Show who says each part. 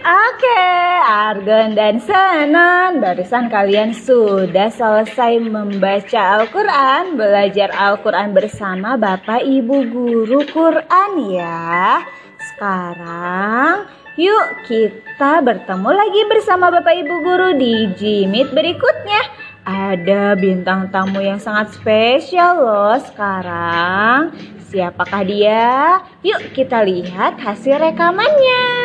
Speaker 1: Oke, Argon dan Senon Barusan kalian sudah selesai membaca Al-Quran Belajar Al-Quran bersama Bapak Ibu Guru Quran ya Sekarang yuk kita bertemu lagi bersama Bapak Ibu Guru di Jimit berikutnya Ada bintang tamu yang sangat spesial loh sekarang Siapakah dia? Yuk kita lihat hasil rekamannya.